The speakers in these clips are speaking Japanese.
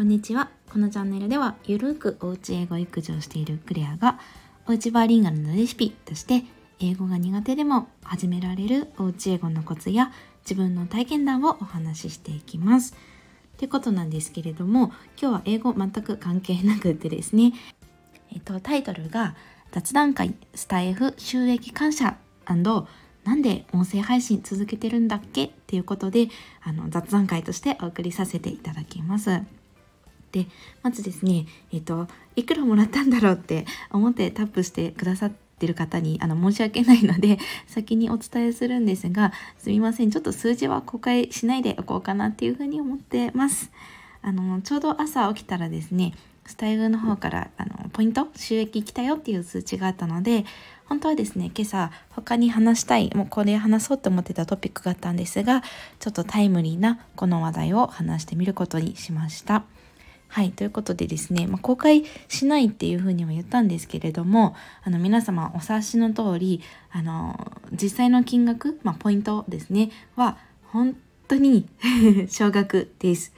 こんにちは。このチャンネルではゆるくおうち英語育児をしているクレアがおうちバーリンガルのレシピとして英語が苦手でも始められるおうち英語のコツや自分の体験談をお話ししていきます。ということなんですけれども今日は英語全く関係なくてですねえっとタイトルが雑談会スタイフ収益感謝なんで音声配信続けてるんだっけ？っていうことであの雑談会としてお送りさせていただきます。でまずですねえっ、といくらもらったんだろうって思ってタップしてくださってる方にあの申し訳ないので 先にお伝えするんですがすみませんちょっと数字は公開しないでおこうかなっていうふうに思ってます。あのちょうど朝起きたらですねスタイルの方からあのポイント収益来たよっていう通知があったので本当はですね今朝他に話したいもうこれ話そうと思ってたトピックがあったんですがちょっとタイムリーなこの話題を話してみることにしました。はい。ということでですね、まあ、公開しないっていうふうには言ったんですけれども、あの、皆様お察しの通り、あの、実際の金額、まあ、ポイントですね、は、本当に 少額です。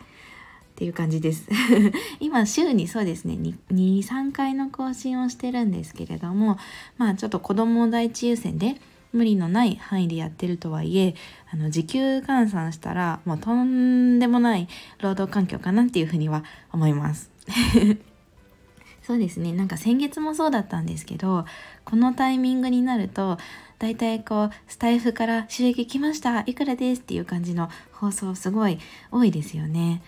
っていう感じです 今週にそうですね23回の更新をしてるんですけれどもまあちょっと子供を第一優先で無理のない範囲でやってるとはいえあの時給換算したらもうとんでもない労働環境かなっていうふうには思います。そうですね。なんか先月もそうだったんですけどこのタイミングになるとだいたいこうスタイフから収益来ました。いくらですっていう感じの放送すごい多いですよね。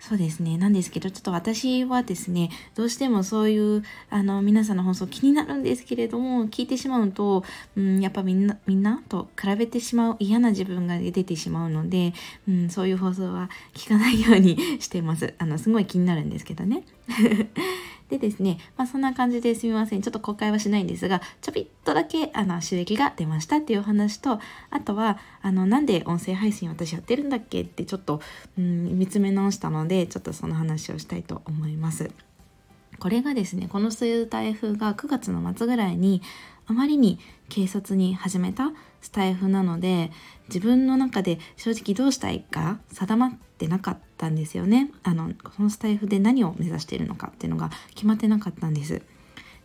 そうですね。なんですけど、ちょっと私はですね、どうしてもそういう、あの、皆さんの放送気になるんですけれども、聞いてしまうと、うん、やっぱみんな、みんなと比べてしまう嫌な自分が出てしまうので、うん、そういう放送は聞かないようにしてます。あの、すごい気になるんですけどね。でですね、まあそんな感じですみません。ちょっと公開はしないんですが、ちょびっとだけあの収益が出ましたっていうお話と、あとは、あの、なんで音声配信私やってるんだっけってちょっと、うん、見つめ直したので、ちょっとその話をしたいと思います。これがですね、この数台風が9月の末ぐらいにあまりに警察に始めたスタイフなので自分の中で正直どうしたいか定まってなかったんですよね。あのこのスタイフで何を目指しているのかっていうのが決まってなかったんです。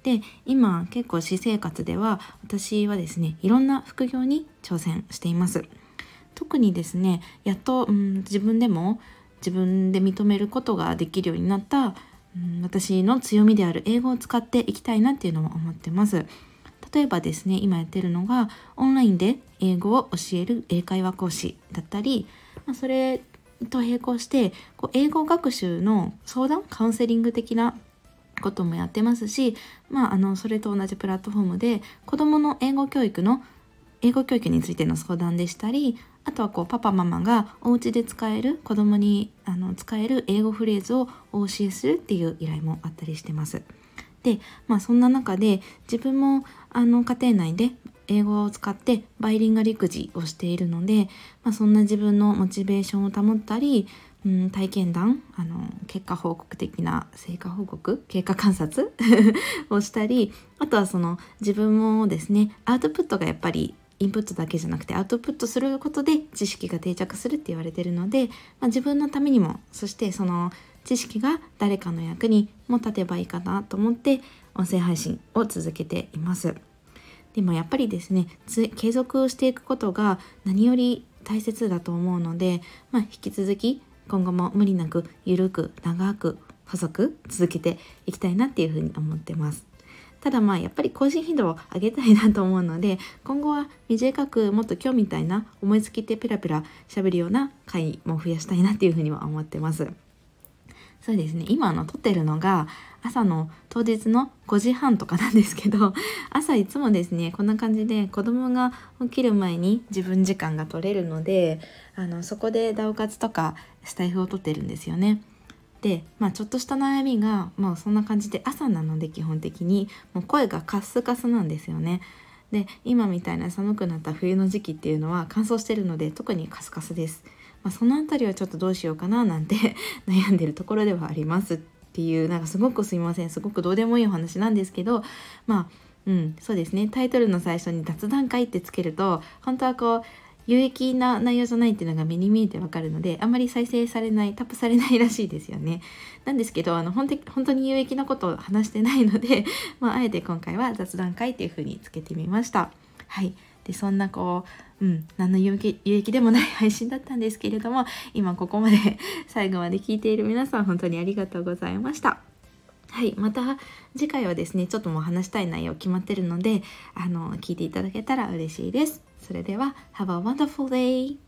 で今結構私生活では私はですねいろんな副業に挑戦しています。特にですねやっと、うん、自分でも自分で認めることができるようになった、うん、私の強みである英語を使っていきたいなっていうのも思ってます。例えばですね今やってるのがオンラインで英語を教える英会話講師だったり、まあ、それと並行してこう英語学習の相談カウンセリング的なこともやってますし、まあ、あのそれと同じプラットフォームで子どもの英語教育の英語教育についての相談でしたりあとはこうパパママがお家で使える子供にあの使える英語フレーズをお教えするっていう依頼もあったりしてます。で、まあ、そんな中で自分もあの家庭内で英語を使ってバイリンガル育児をしているので、まあ、そんな自分のモチベーションを保ったり、うん、体験談あの結果報告的な成果報告経過観察 をしたりあとはその自分もですねアウトプットがやっぱりインプットだけじゃなくてアウトプットすることで知識が定着するって言われてるので、まあ、自分のためにもそしてその知識が誰かの役にも立てばいいかなと思って音声配信を続けています。でもやっぱりですね継続をしていくことが何より大切だと思うので、まあ、引き続き今後も無理なく緩く長く細く続けていきたいなっていうふうに思ってます。ただまあやっぱり更新頻度を上げたいなと思うので今後は短くもっと今日みたいな思いつきってペラペラ喋るような回も増やしたいなっていうふうには思ってます。そうですね今の撮ってるのが朝の当日の5時半とかなんですけど 朝いつもですねこんな感じで子供が起きる前に自分時間が取れるのであのそこでダオ活とかスタイフを撮ってるんですよね。で、まあ、ちょっとした悩みがもうそんな感じで朝なので基本的にもう声がカスカスなんですよね。で今みたいな寒くなった冬の時期っていうのは乾燥してるので特にカスカスです。まあ、その辺りはちょっとどうしようかななんて 悩んでるところではありますっていうなんかすごくすいません。すごくどうでもいいお話なんですけどまあうんそうですね。タイトルの最初に「雑談会」ってつけると本当はこう有益な内容じゃないっていうのが目に見えてわかるのであんまり再生されないタップされないらしいですよね。なんですけどあの本当に有益なことを話してないので、まあ、あえて今回は雑談会っていう風につけてみました。はい。でそんなこう、うん、何の有益でもない配信だったんですけれども今ここまで 最後まで聞いている皆さん本当にありがとうございましたはいまた次回はですねちょっともう話したい内容決まってるのであの聞いていただけたら嬉しいですそれでは Have a wonderful day!